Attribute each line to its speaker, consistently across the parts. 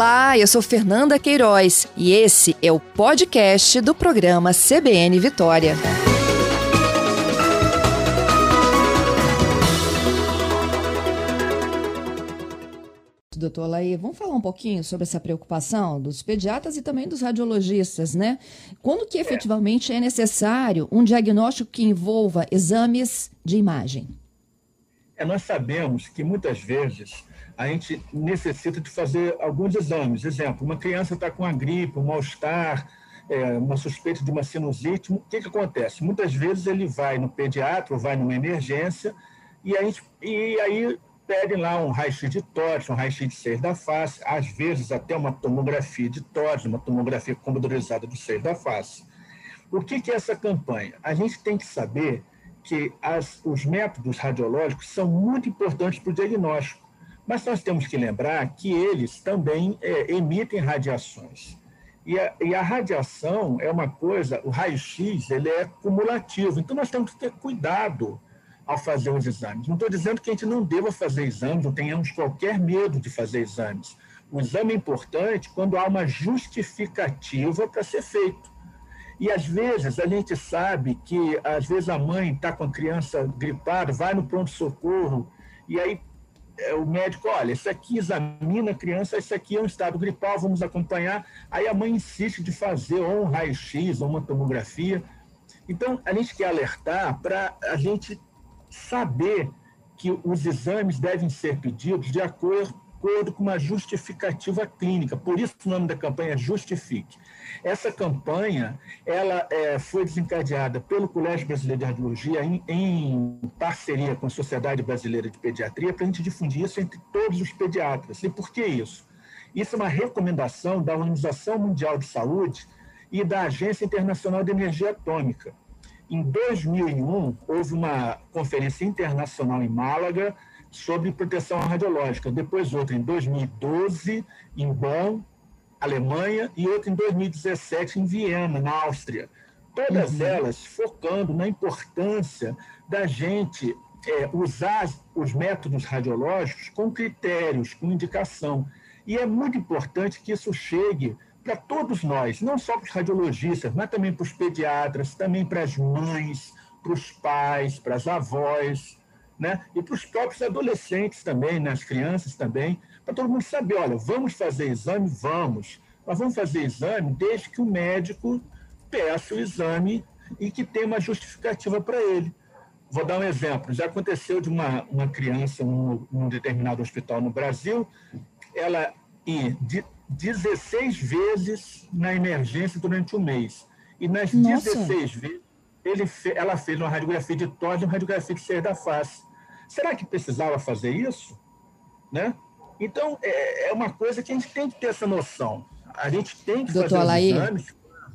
Speaker 1: Olá, eu sou Fernanda Queiroz e esse é o podcast do programa CBN Vitória. Doutor Laí, vamos falar um pouquinho sobre essa preocupação dos pediatras e também dos radiologistas, né? Quando que efetivamente é necessário um diagnóstico que envolva exames de imagem?
Speaker 2: É, nós sabemos que muitas vezes a gente necessita de fazer alguns exames. Exemplo, uma criança está com a gripe, um mal-estar, é, uma suspeita de uma sinusite. O que, que acontece? Muitas vezes ele vai no pediatra, vai numa emergência, e, a gente, e aí pedem lá um raio-x de tórax, um raio-x de seio da face, às vezes até uma tomografia de tórax, uma tomografia computadorizada do seio da face. O que, que é essa campanha? A gente tem que saber que as, os métodos radiológicos são muito importantes para o diagnóstico. Mas nós temos que lembrar que eles também é, emitem radiações. E a, e a, radiação é uma coisa, o raio-x ele é cumulativo, então nós temos que ter cuidado ao fazer os exames. Não estou dizendo que a gente não deva fazer exames, não tenhamos qualquer medo de fazer exames. O exame é importante quando há uma justificativa para ser feito. E às vezes a gente sabe que às vezes a mãe está com a criança gripada, vai no pronto-socorro, e aí o médico, olha, isso aqui examina a criança, isso aqui é um estado gripal, vamos acompanhar. Aí a mãe insiste de fazer ou um raio-x ou uma tomografia. Então, a gente quer alertar para a gente saber que os exames devem ser pedidos de acordo acordo com uma justificativa clínica. Por isso o nome da campanha é Justifique. Essa campanha ela é, foi desencadeada pelo Colégio Brasileiro de Radiologia em, em parceria com a Sociedade Brasileira de Pediatria para a gente difundir isso entre todos os pediatras. E por que isso? Isso é uma recomendação da Organização Mundial de Saúde e da Agência Internacional de Energia Atômica. Em 2001, houve uma conferência internacional em Málaga, sobre proteção radiológica. Depois outra em 2012, em Bonn, Alemanha, e outra em 2017, em Viena, na Áustria. Todas uhum. elas focando na importância da gente é, usar os métodos radiológicos com critérios, com indicação. E é muito importante que isso chegue para todos nós, não só para os radiologistas, mas também para os pediatras, também para as mães, para os pais, para as avós, né? e para os próprios adolescentes também, né? as crianças também, para todo mundo saber, olha, vamos fazer exame? Vamos. Mas vamos fazer exame desde que o médico peça o exame e que tenha uma justificativa para ele. Vou dar um exemplo. Já aconteceu de uma, uma criança num, num determinado hospital no Brasil, ela ir de 16 vezes na emergência durante um mês. E nas Nossa. 16 vezes, ele, ela fez uma radiografia de tórax e uma radiografia de seio da face. Será que precisava fazer isso? Né? Então, é, é uma coisa que a gente tem que ter essa noção. A gente tem que Doutor fazer os exames.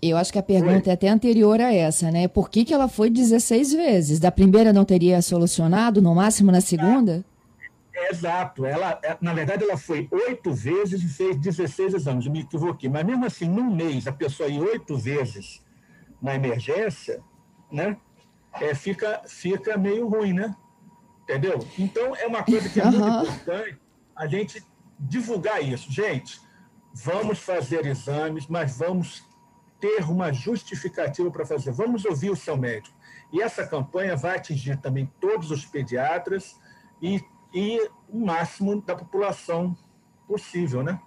Speaker 1: Eu acho que a pergunta Oi? é até anterior a essa, né? Por que, que ela foi 16 vezes? Da primeira não teria solucionado, no máximo na segunda?
Speaker 2: É, exato. Ela, é, na verdade, ela foi oito vezes e fez 16 exames. Eu me equivoquei. Mas mesmo assim, num mês, a pessoa ir oito vezes na emergência, né? É, fica, fica meio ruim, né? Entendeu? Então, é uma coisa que é muito uhum. importante a gente divulgar isso. Gente, vamos fazer exames, mas vamos ter uma justificativa para fazer. Vamos ouvir o seu médico. E essa campanha vai atingir também todos os pediatras e, e o máximo da população possível, né?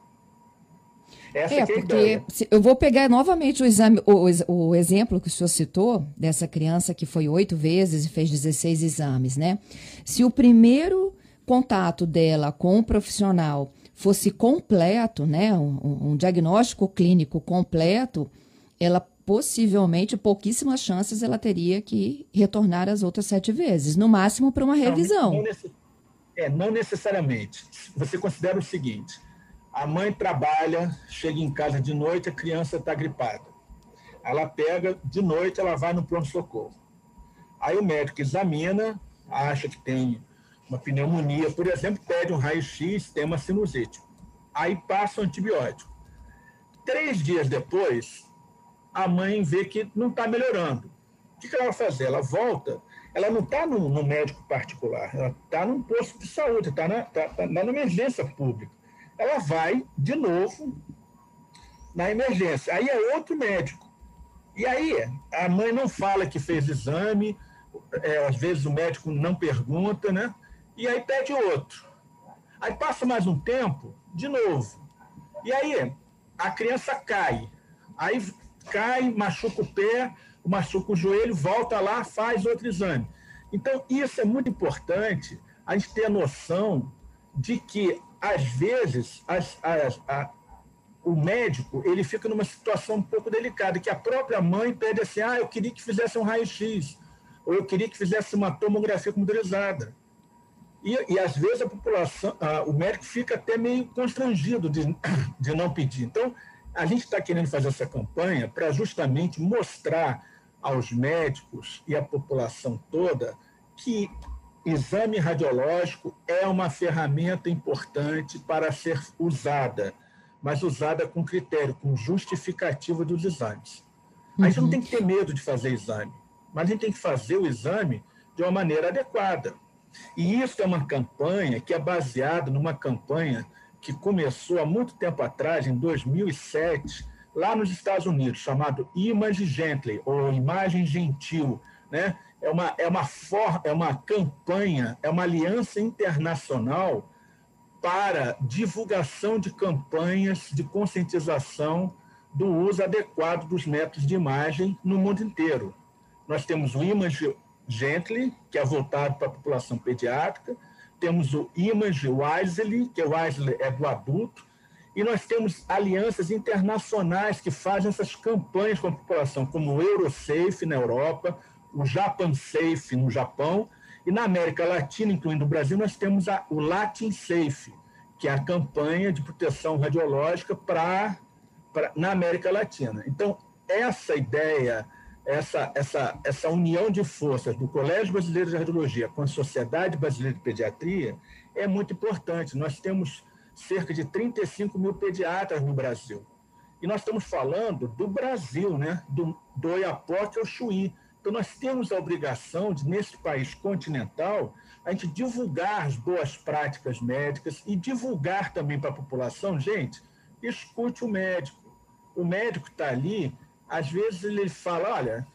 Speaker 1: Essa é, é porque eu vou pegar novamente o, exame, o, o, exemplo que o senhor citou, dessa criança que foi oito vezes e fez 16 exames, né? Se o primeiro contato dela com o profissional fosse completo, né? Um, um diagnóstico clínico completo, ela possivelmente, pouquíssimas chances, ela teria que retornar as outras sete vezes, no máximo para uma revisão.
Speaker 2: Não, não, é, não necessariamente. Você considera o seguinte a mãe trabalha, chega em casa de noite, a criança está gripada. Ela pega, de noite, ela vai no pronto-socorro. Aí o médico examina, acha que tem uma pneumonia, por exemplo, pede um raio-x, tem uma sinusite. Aí passa o antibiótico. Três dias depois, a mãe vê que não está melhorando. O que ela vai fazer? Ela volta, ela não está no, no, médico particular, ela está num posto de saúde, está na, tá, tá na emergência pública ela vai de novo na emergência. Aí é outro médico. E aí a mãe não fala que fez exame, é, às vezes o médico não pergunta, né? E aí pede outro. Aí passa mais um tempo, de novo. E aí a criança cai. Aí cai, machuca o pé, machuca o joelho, volta lá, faz outro exame. Então, isso é muito importante, a gente ter a noção de que, às vezes, as, as, a, o médico ele fica numa situação um pouco delicada, que a própria mãe pede assim, ah, eu queria que fizesse um raio-x, ou eu queria que fizesse uma tomografia computadorizada. E, e às vezes a população, a, o médico fica até meio constrangido de, de não pedir. Então, a gente está querendo fazer essa campanha para justamente mostrar aos médicos e à população toda que exame radiológico é uma ferramenta importante para ser usada, mas usada com critério, com justificativa dos exames. A gente não uhum. tem que ter medo de fazer exame, mas a gente tem que fazer o exame de uma maneira adequada. E isso é uma campanha que é baseada numa campanha que começou há muito tempo atrás, em 2007, lá nos Estados Unidos, chamado Image Gently, ou Imagem Gentil. Né? É, uma, é, uma for, é uma campanha, é uma aliança internacional para divulgação de campanhas de conscientização do uso adequado dos métodos de imagem no mundo inteiro. Nós temos o Image Gently, que é voltado para a população pediátrica, temos o Image Wisely, que o Wisely é do adulto, e nós temos alianças internacionais que fazem essas campanhas com a população, como o Eurosafe na Europa, o Japan Safe no Japão, e na América Latina, incluindo o Brasil, nós temos a, o Latin Safe, que é a campanha de proteção radiológica para na América Latina. Então, essa ideia, essa, essa, essa união de forças do Colégio Brasileiro de Radiologia com a Sociedade Brasileira de Pediatria é muito importante. Nós temos cerca de 35 mil pediatras no Brasil. E nós estamos falando do Brasil, né? do, do Oiapoque ao Chuí. Então, nós temos a obrigação de, nesse país continental, a gente divulgar as boas práticas médicas e divulgar também para a população, gente, escute o médico. O médico está ali, às vezes ele fala, olha,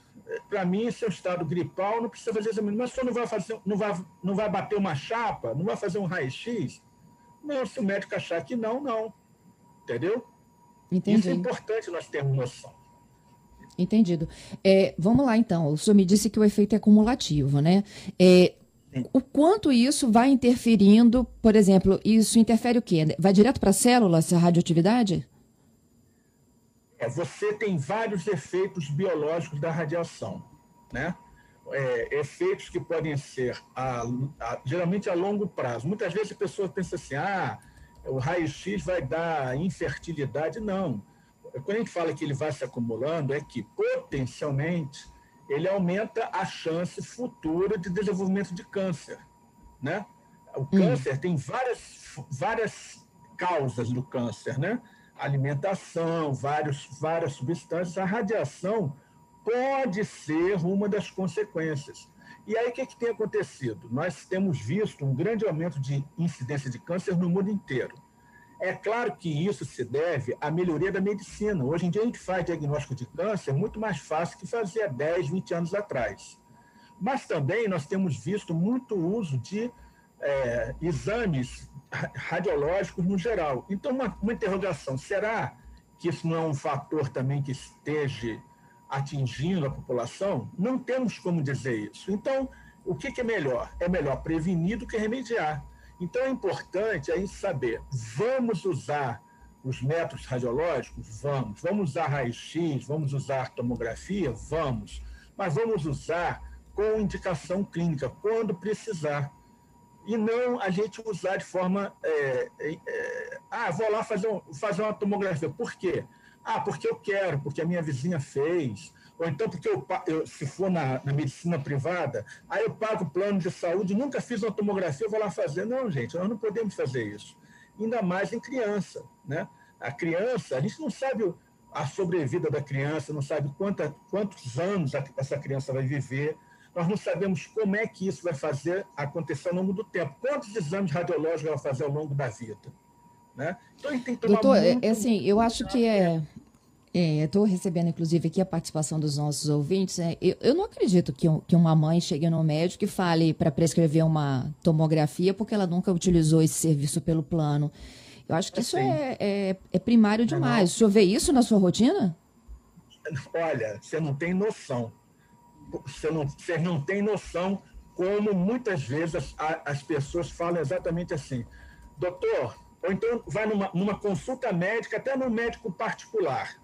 Speaker 2: para mim, um estado gripal, não precisa fazer exame, mas só não vai fazer, não vai, não vai bater uma chapa, não vai fazer um raio-x, não, se o médico achar que não, não. Entendeu? Entendi. Isso é importante nós termos noção.
Speaker 1: Entendido. É, vamos lá, então. O senhor me disse que o efeito é cumulativo, né? É, o quanto isso vai interferindo, por exemplo, isso interfere o quê? Vai direto para a célula, essa radioatividade?
Speaker 2: É, você tem vários efeitos biológicos da radiação, né? é, efeitos que podem ser a, a, geralmente a longo prazo. Muitas vezes a pessoa pensa assim, ah, o raio-x vai dar infertilidade. Não. Quando a gente fala que ele vai se acumulando, é que potencialmente ele aumenta a chance futura de desenvolvimento de câncer. Né? O hum. câncer hum. tem várias, várias causas do câncer, né? Alimentação, vários, várias substâncias. A radiação pode ser uma das consequências. E aí, o que, é que tem acontecido? Nós temos visto um grande aumento de incidência de câncer no mundo inteiro. É claro que isso se deve à melhoria da medicina. Hoje em dia, a gente faz diagnóstico de câncer muito mais fácil que fazia 10, 20 anos atrás. Mas também nós temos visto muito uso de é, exames radiológicos no geral. Então, uma, uma interrogação: será que isso não é um fator também que esteja atingindo a população, não temos como dizer isso. Então, o que, que é melhor? É melhor prevenir do que remediar. Então, é importante a gente saber: vamos usar os métodos radiológicos? Vamos. Vamos usar raio-x? Vamos usar tomografia? Vamos. Mas vamos usar com indicação clínica, quando precisar. E não a gente usar de forma. É, é, é, ah, vou lá fazer, um, fazer uma tomografia. Por quê? Ah, porque eu quero, porque a minha vizinha fez. Ou então porque eu, eu se for na, na, medicina privada, aí eu pago plano de saúde, nunca fiz uma tomografia, eu vou lá fazer. Não, gente, nós não podemos fazer isso. Ainda mais em criança. Né? A criança, a gente não sabe a sobrevida da criança, não sabe quanta, quantos anos essa criança vai viver, nós não sabemos como é que isso vai fazer acontecer ao longo do tempo. Quantos exames radiológicos ela vai fazer ao longo da vida? Né?
Speaker 1: Então, a gente tem que tomar Doutor, é, muito, é assim, eu acho que é... É, Estou recebendo, inclusive, aqui a participação dos nossos ouvintes. É, eu, eu, não acredito que, um, que, uma mãe chegue no médico e fale para prescrever uma tomografia porque ela nunca utilizou esse serviço pelo plano. Eu acho que isso é, é, é, primário demais. Não. O senhor vê isso na sua rotina?
Speaker 2: Olha, você não tem noção. Você não, você não tem noção como muitas vezes as, as pessoas falam exatamente assim: doutor, ou então vai numa, numa consulta médica, até no médico particular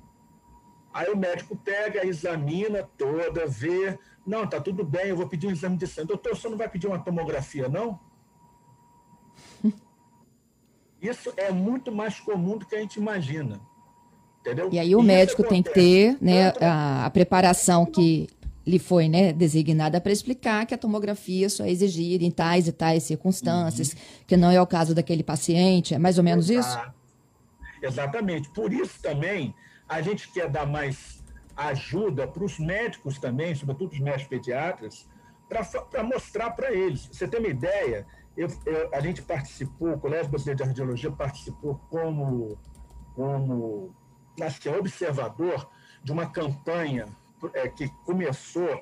Speaker 2: Aí o médico pega, examina toda, vê. Não, tá tudo bem, eu vou pedir um exame de sangue. Doutor, você não vai pedir uma tomografia, não? Isso é muito mais comum do que a gente imagina. Entendeu?
Speaker 1: E aí o médico tem que ter né, a, a, preparação que lhe foi né, designada para explicar que a tomografia só é exigida em tais e tais circunstâncias, uhum. que não é o caso daquele paciente. É mais ou menos Exato. isso?
Speaker 2: Exatamente. Por isso também a gente quer dar mais ajuda para os médicos também, sobretudo os médicos pediatras, para mostrar para eles. Você tem uma ideia? Eu, eu, a gente participou, o Colégio Brasileiro de Radiologia participou como, como é observador de uma campanha é, que começou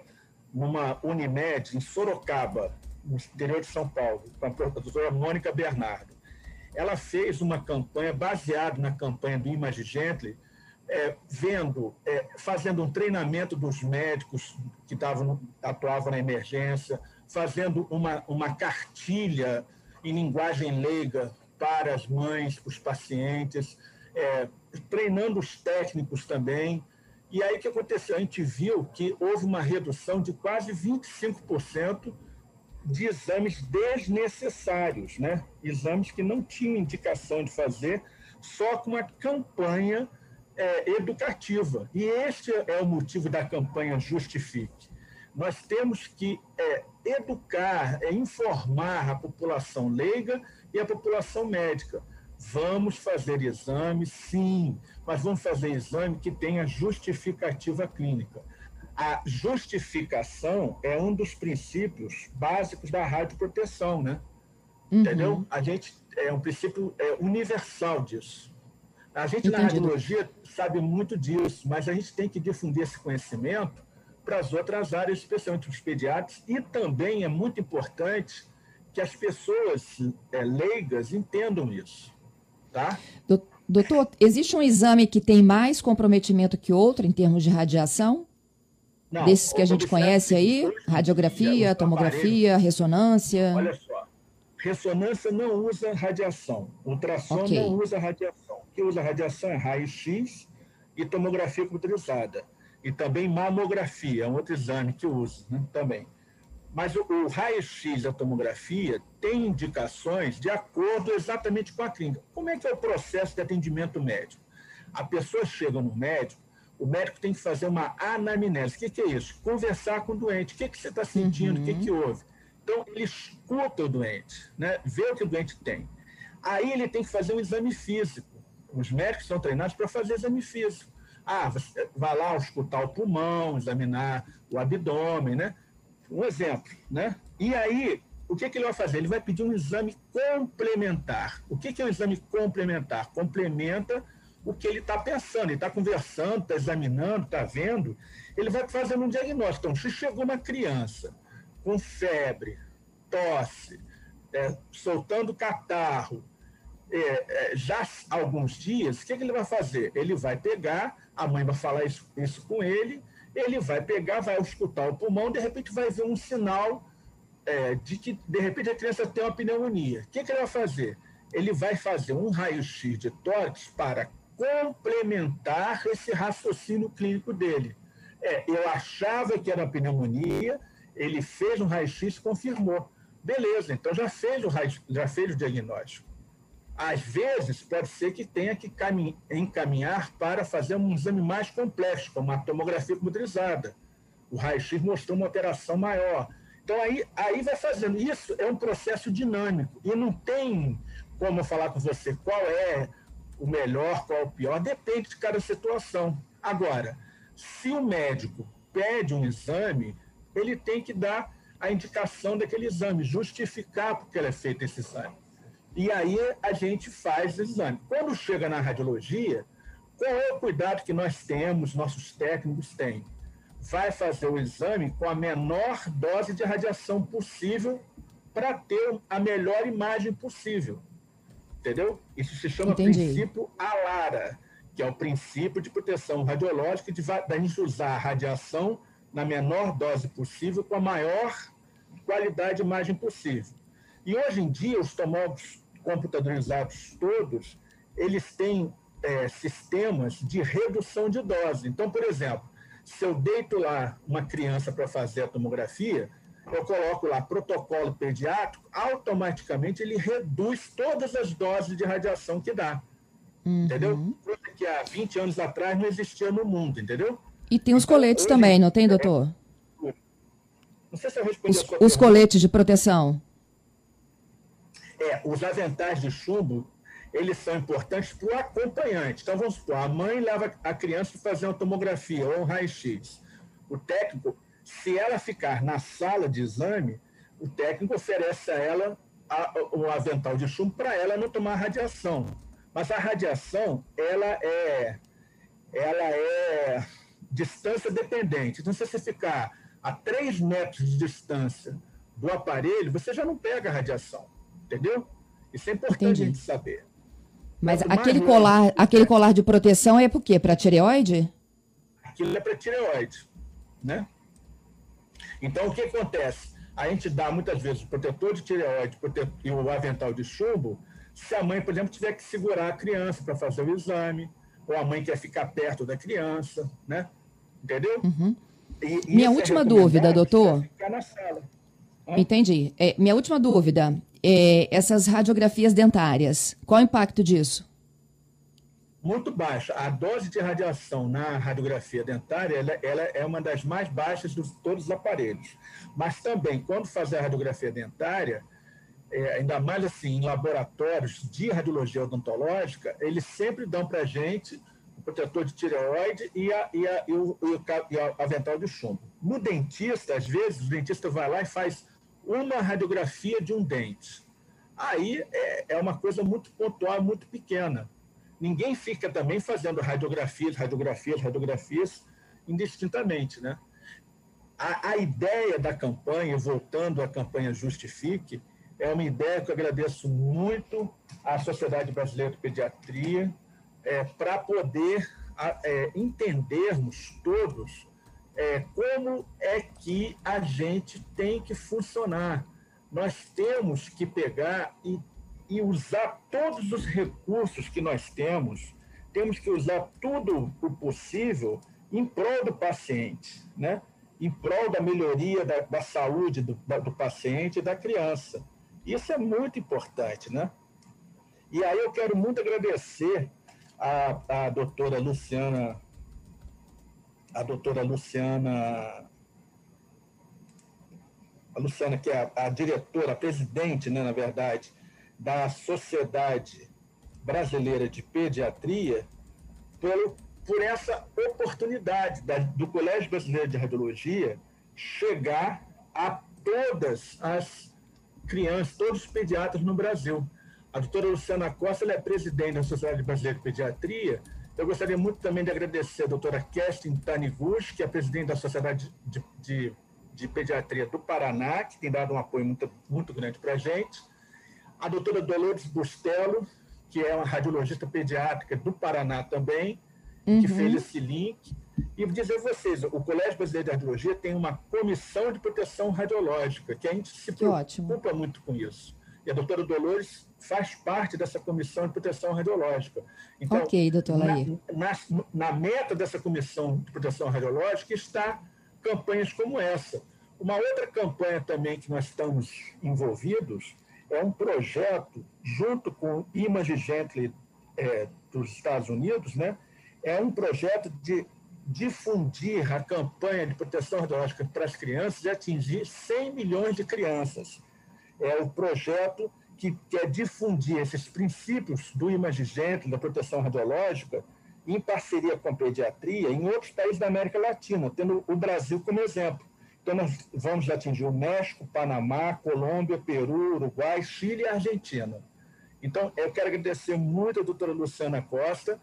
Speaker 2: numa Unimed em Sorocaba, no interior de São Paulo, com a professora Mônica Bernardo. Ela fez uma campanha baseada na campanha do Image Gently, é, vendo, é, fazendo um treinamento dos médicos que estavam, atuavam na emergência, fazendo uma, uma cartilha em linguagem leiga para as mães, para os pacientes, é, treinando os técnicos também. E aí o que aconteceu? A gente viu que houve uma redução de quase 25% de exames desnecessários, né? exames que não tinham indicação de fazer, só com uma campanha é, educativa. E este é o motivo da campanha Justifique. Nós temos que é, educar, é, informar a população leiga e a população médica. Vamos fazer exame, sim, mas vamos fazer exame que tenha justificativa clínica. A justificação é um dos princípios básicos da radioproteção, né? Uhum. Entendeu? A gente é um princípio é, universal disso. A gente Entendido. na radiologia sabe muito disso, mas a gente tem que difundir esse conhecimento para as outras áreas, especialmente os pediatras, e também é muito importante que as pessoas é, leigas entendam isso. Tá?
Speaker 1: Doutor, existe um exame que tem mais comprometimento que outro em termos de radiação? Não, Desses que a gente conhece aí? Radiografia, tomografia, ressonância?
Speaker 2: Olha só, ressonância não usa radiação, ultrassom okay. não usa radiação que usa radiação é raio-x e tomografia computadorizada. E também mamografia, é um outro exame que usa né, também. Mas o, o raio-x e a tomografia têm indicações de acordo exatamente com a clínica. Como é que é o processo de atendimento médico? A pessoa chega no médico, o médico tem que fazer uma anamnese. O que, que é isso? Conversar com o doente. O que, que você está sentindo? Uhum. O que, que houve? Então, ele escuta o doente, né? vê o que o doente tem. Aí ele tem que fazer um exame físico os médicos são treinados para fazer exame físico. Ah, você vai lá escutar o pulmão, examinar o abdômen, né? Um exemplo, né? E aí, o que, que ele vai fazer? Ele vai pedir um exame complementar. O que, que é um exame complementar? Complementa o que ele está pensando, ele está conversando, está examinando, está vendo, ele vai fazendo um diagnóstico. Então, se chegou uma criança com febre, tosse, é, soltando catarro, é, é, já há alguns dias, o que, que, ele vai fazer? Ele vai pegar, a mãe vai falar isso, isso com ele, ele vai pegar, vai escutar o pulmão, de repente vai ver um sinal é, de que, de repente, a criança tem uma pneumonia. O que, que ele vai fazer? Ele vai fazer um raio-x de tórax para complementar esse raciocínio clínico dele. É, eu achava que era pneumonia, ele fez um raio-x e confirmou. Beleza, então já fez o, raio, já fez o diagnóstico às vezes pode ser que tenha que encaminhar para fazer um exame mais complexo, como a tomografia computadorizada. O raio-x mostrou uma alteração maior. Então, aí, aí vai fazendo. Isso é um processo dinâmico e não tem como falar com você qual é o melhor, qual é o pior, depende de cada situação. Agora, se o médico pede um exame, ele tem que dar a indicação daquele exame, justificar porque ele é feito esse exame. E aí a gente faz o exame. Quando chega na radiologia, qual é o cuidado que nós temos, nossos técnicos têm? Vai fazer o exame com a menor dose de radiação possível para ter a melhor imagem possível. Entendeu? Isso se chama Entendi. princípio ALARA, que é o princípio de proteção radiológica de, da gente usar a radiação na menor dose possível com a maior qualidade de imagem possível. E hoje em dia, os tomógrafos computadorizados todos, eles têm é, sistemas de redução de dose. Então, por exemplo, se eu deito lá uma criança para fazer a tomografia, eu coloco lá protocolo pediátrico, automaticamente ele reduz todas as doses de radiação que dá. Uhum. Entendeu? Coisa que há 20 anos atrás não existia no mundo, entendeu?
Speaker 1: E tem os então, coletes hoje, também, não tem, é doutor?
Speaker 2: Não sei se eu respondi
Speaker 1: os, os coletes de proteção.
Speaker 2: É, os aventais de chumbo, eles são importantes para o acompanhante. Então, vamos supor, a mãe leva a criança para fazer uma tomografia ou um raio-x. O técnico, se ela ficar na sala de exame, o técnico oferece a ela o um avental de chumbo para ela não tomar radiação. Mas a radiação, ela é, ela é distância dependente. Então, se você ficar a 3 metros de distância do aparelho, você já não pega a radiação. Entendeu? Isso é importante Entendi. a gente saber.
Speaker 1: Mas aquele colar, longe, aquele colar de proteção é por quê? Para tireoide?
Speaker 2: Aquilo é para tireoide, né? Então, o que acontece? A gente dá, muitas vezes, o protetor de tireoide e o avental de chumbo se a mãe, por exemplo, tiver que segurar a criança para fazer o exame, ou a mãe quer ficar perto da criança, né? Entendeu?
Speaker 1: Uhum. E, Minha é última é dúvida, doutor. Ficar na sala. Entendi. É, minha última dúvida é essas radiografias dentárias. Qual o impacto disso?
Speaker 2: Muito baixa. A dose de radiação na radiografia dentária ela, ela é uma das mais baixas de todos os aparelhos. Mas também, quando fazer a radiografia dentária, é, ainda mais assim em laboratórios de radiologia odontológica, eles sempre dão para a gente o protetor de tireoide e, a, e, a, e, o, e, o, e a avental de chumbo. No dentista, às vezes, o dentista vai lá e faz uma radiografia de um dente. Aí é, é uma coisa muito pontual, muito pequena. Ninguém fica também fazendo radiografias, radiografias, radiografias indistintamente, né? A, a ideia da campanha, voltando à campanha Justifique, é uma ideia que eu agradeço muito à Sociedade Brasileira de Pediatria, é, para poder é, entendermos todos é, como é que a gente tem que funcionar. Nós temos que pegar e, e usar todos os recursos que nós temos, temos que usar tudo o possível em prol do paciente, né? em prol da melhoria da, da saúde do, do paciente e da criança. Isso é muito importante, né? E aí eu quero muito agradecer a, a doutora Luciana a doutora Luciana, a Luciana, que é a, a diretora, a presidente, né, na verdade, da Sociedade Brasileira de Pediatria, por, por essa oportunidade da, do Colégio Brasileiro de Radiologia chegar a todas as crianças, todos os pediatras no Brasil. A doutora Luciana Costa é presidente da Sociedade Brasileira de Pediatria eu gostaria muito também de agradecer a doutora Kerstin Taniguchi, que é presidente da Sociedade de, de, de, Pediatria do Paraná, que tem dado um apoio muito, muito grande para a gente. A doutora Dolores Bustelo, que é uma radiologista pediátrica do Paraná também, uhum. que fez esse link. E dizer a vocês, o Colégio Brasileiro de Radiologia tem uma comissão de proteção radiológica, que a gente se preocupa muito com isso. E a doutora Dolores faz parte dessa comissão de proteção radiológica.
Speaker 1: Então, ok, doutor Laí.
Speaker 2: Na, na, na, meta dessa comissão de proteção radiológica está campanhas como essa. Uma outra campanha também que nós estamos envolvidos é um projeto, junto com Image Gently é, dos Estados Unidos, né? é um projeto de difundir a campanha de proteção radiológica para as crianças e atingir 100 milhões de crianças. É o projeto que quer difundir esses princípios do imagigente, da proteção radiológica, em parceria com a pediatria, em outros países da América Latina, tendo o Brasil como exemplo. Então, nós vamos atingir o México, Panamá, Colômbia, Peru, Uruguai, Chile e Argentina. Então, eu quero agradecer muito a doutora Luciana Costa,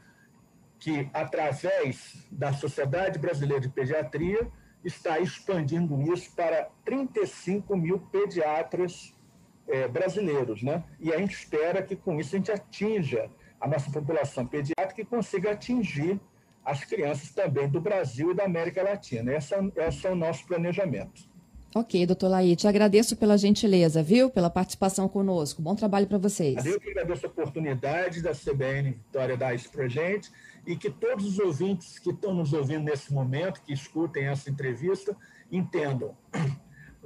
Speaker 2: que, através da Sociedade Brasileira de Pediatria, está expandindo isso para 35 mil pediatras é, brasileiros. Né? E a gente espera que, com isso, a gente atinja a nossa população pediátrica e consiga atingir as crianças também do Brasil e da América Latina. Esse é, esse é o nosso planejamento.
Speaker 1: Ok, doutor Laí, agradeço pela gentileza, viu? Pela participação conosco. Bom trabalho para vocês.
Speaker 2: Eu que agradeço a oportunidade da CBN Vitória dar isso para gente e que todos os ouvintes que estão nos ouvindo nesse momento, que escutem essa entrevista, entendam.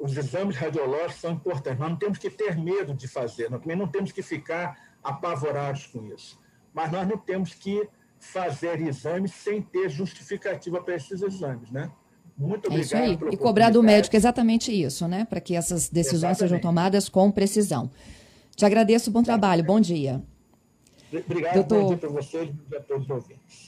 Speaker 2: Os exames radiológicos são importantes. Nós não temos que ter medo de fazer, nós também não temos que ficar apavorados com isso. Mas nós não temos que fazer exames sem ter justificativa para esses exames, né?
Speaker 1: Muito obrigado. É isso aí. E cobrar do médico exatamente isso, né? Para que essas decisões exatamente. sejam tomadas com precisão. Te agradeço, bom trabalho, bom dia.
Speaker 2: Obrigado, Doutor... bom dia para vocês e a todos os ouvintes.